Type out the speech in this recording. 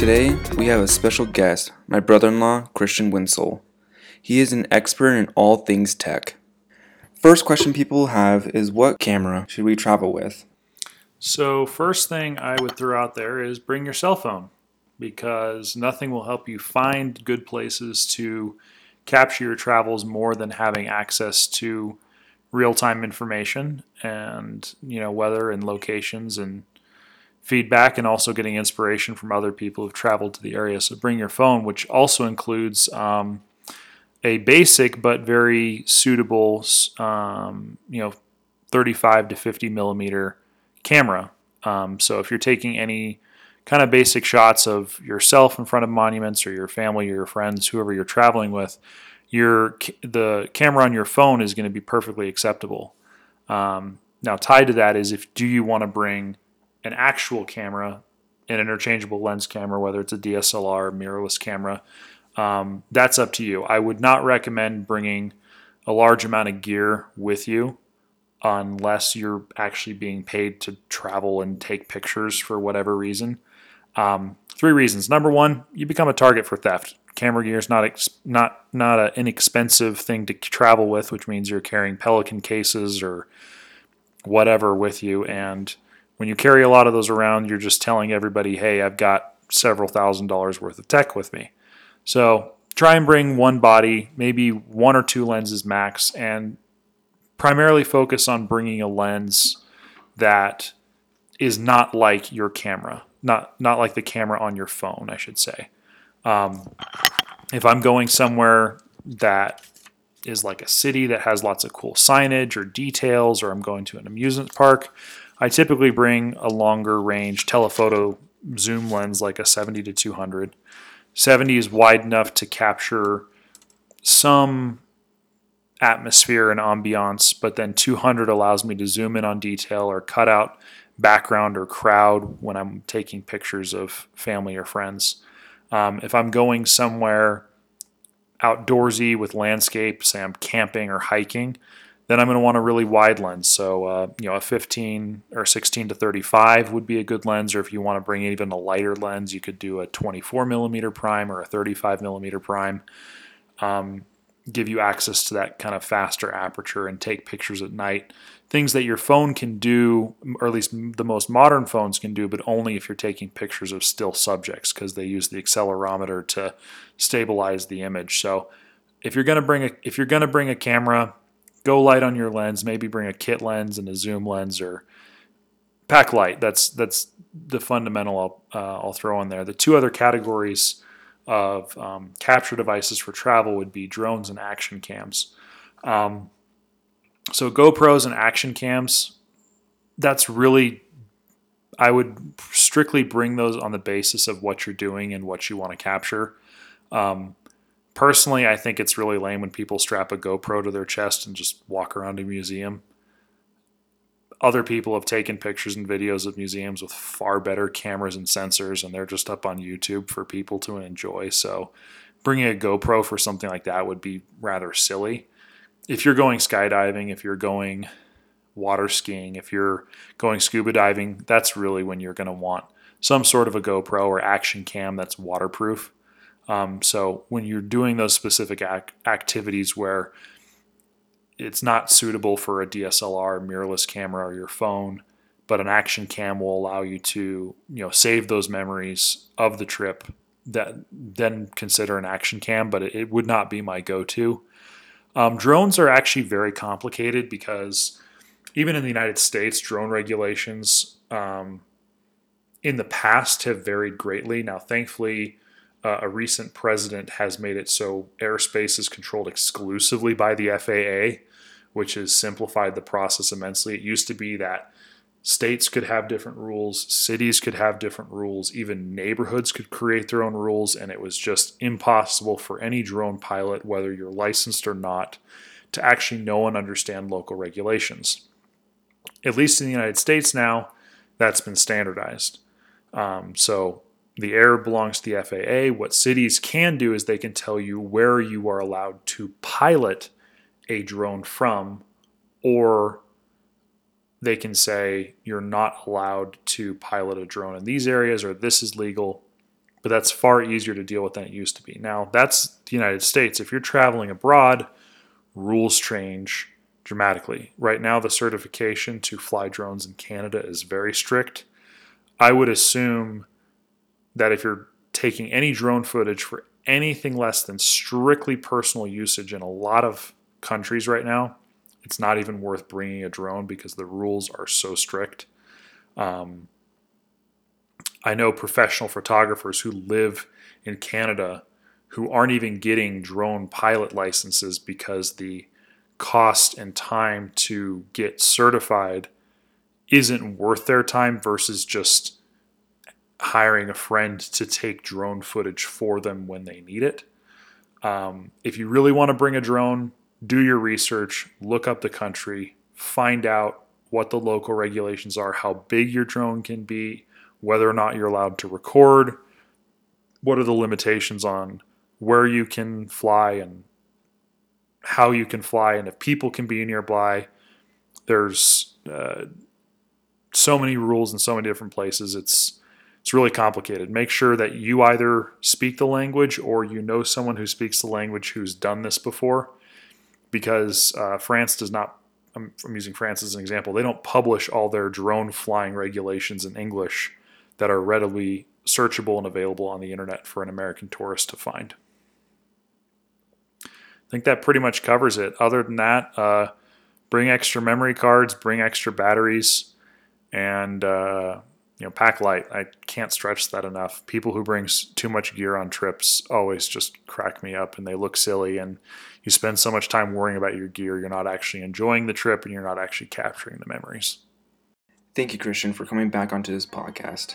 Today, we have a special guest, my brother in law, Christian Winsel. He is an expert in all things tech. First question people have is what camera should we travel with? So, first thing I would throw out there is bring your cell phone because nothing will help you find good places to capture your travels more than having access to real-time information and you know weather and locations and feedback and also getting inspiration from other people who've traveled to the area so bring your phone which also includes um, a basic but very suitable um, you know 35 to 50 millimeter camera um, so if you're taking any kind of basic shots of yourself in front of monuments or your family or your friends whoever you're traveling with your the camera on your phone is going to be perfectly acceptable. Um, now, tied to that is if do you want to bring an actual camera, an interchangeable lens camera, whether it's a DSLR, mirrorless camera, um, that's up to you. I would not recommend bringing a large amount of gear with you unless you're actually being paid to travel and take pictures for whatever reason. Um, three reasons. Number one, you become a target for theft camera gear is not ex- not not an inexpensive thing to travel with, which means you're carrying Pelican cases or whatever with you. And when you carry a lot of those around, you're just telling everybody, "Hey, I've got several thousand dollars worth of tech with me." So try and bring one body, maybe one or two lenses max, and primarily focus on bringing a lens that is not like your camera, not not like the camera on your phone, I should say. Um, if I'm going somewhere that is like a city that has lots of cool signage or details, or I'm going to an amusement park, I typically bring a longer range telephoto zoom lens like a 70 to 200. 70 is wide enough to capture some atmosphere and ambiance, but then 200 allows me to zoom in on detail or cut out background or crowd when I'm taking pictures of family or friends. Um, if I'm going somewhere outdoorsy with landscape, say I'm camping or hiking, then I'm going to want a really wide lens. So, uh, you know, a 15 or 16 to 35 would be a good lens. Or if you want to bring even a lighter lens, you could do a 24 millimeter prime or a 35 millimeter prime. Um, give you access to that kind of faster aperture and take pictures at night. Things that your phone can do, or at least the most modern phones can do, but only if you're taking pictures of still subjects because they use the accelerometer to stabilize the image. So if you're gonna bring a if you're gonna bring a camera, go light on your lens. Maybe bring a kit lens and a zoom lens, or pack light. That's that's the fundamental I'll, uh, I'll throw in there. The two other categories of um, capture devices for travel would be drones and action cams. Um, so GoPros and action cams, that's really, I would strictly bring those on the basis of what you're doing and what you want to capture. Um, personally, I think it's really lame when people strap a GoPro to their chest and just walk around a museum other people have taken pictures and videos of museums with far better cameras and sensors, and they're just up on YouTube for people to enjoy. So, bringing a GoPro for something like that would be rather silly. If you're going skydiving, if you're going water skiing, if you're going scuba diving, that's really when you're going to want some sort of a GoPro or action cam that's waterproof. Um, so, when you're doing those specific ac- activities where it's not suitable for a DSLR mirrorless camera or your phone, but an action cam will allow you to, you know, save those memories of the trip that then consider an action cam, but it, it would not be my go-to. Um, drones are actually very complicated because even in the United States, drone regulations um, in the past have varied greatly. Now, thankfully, uh, a recent president has made it so airspace is controlled exclusively by the FAA which has simplified the process immensely. It used to be that states could have different rules, cities could have different rules, even neighborhoods could create their own rules, and it was just impossible for any drone pilot, whether you're licensed or not, to actually know and understand local regulations. At least in the United States now, that's been standardized. Um, so the air belongs to the FAA. What cities can do is they can tell you where you are allowed to pilot a drone from, or they can say you're not allowed to pilot a drone in these areas or this is legal. but that's far easier to deal with than it used to be. Now, that's the United States. If you're traveling abroad, rules change dramatically. Right now, the certification to fly drones in Canada is very strict. I would assume that if you're taking any drone footage for anything less than strictly personal usage in a lot of countries right now, it's not even worth bringing a drone because the rules are so strict. Um, I know professional photographers who live in Canada who aren't even getting drone pilot licenses because the cost and time to get certified isn't worth their time versus just hiring a friend to take drone footage for them when they need it. Um, if you really want to bring a drone, do your research, look up the country, find out what the local regulations are, how big your drone can be, whether or not you're allowed to record, what are the limitations on where you can fly and how you can fly, and if people can be nearby. There's uh, so many rules in so many different places. It's it's really complicated. Make sure that you either speak the language or you know someone who speaks the language who's done this before, because uh, France does not. I'm, using France as an example. They don't publish all their drone flying regulations in English that are readily searchable and available on the internet for an American tourist to find. I think that pretty much covers it. Other than that, uh, bring extra memory cards, bring extra batteries, and uh, you know, pack light. I can't stretch that enough. People who bring too much gear on trips always just crack me up, and they look silly. And you spend so much time worrying about your gear, you're not actually enjoying the trip, and you're not actually capturing the memories. Thank you, Christian, for coming back onto this podcast.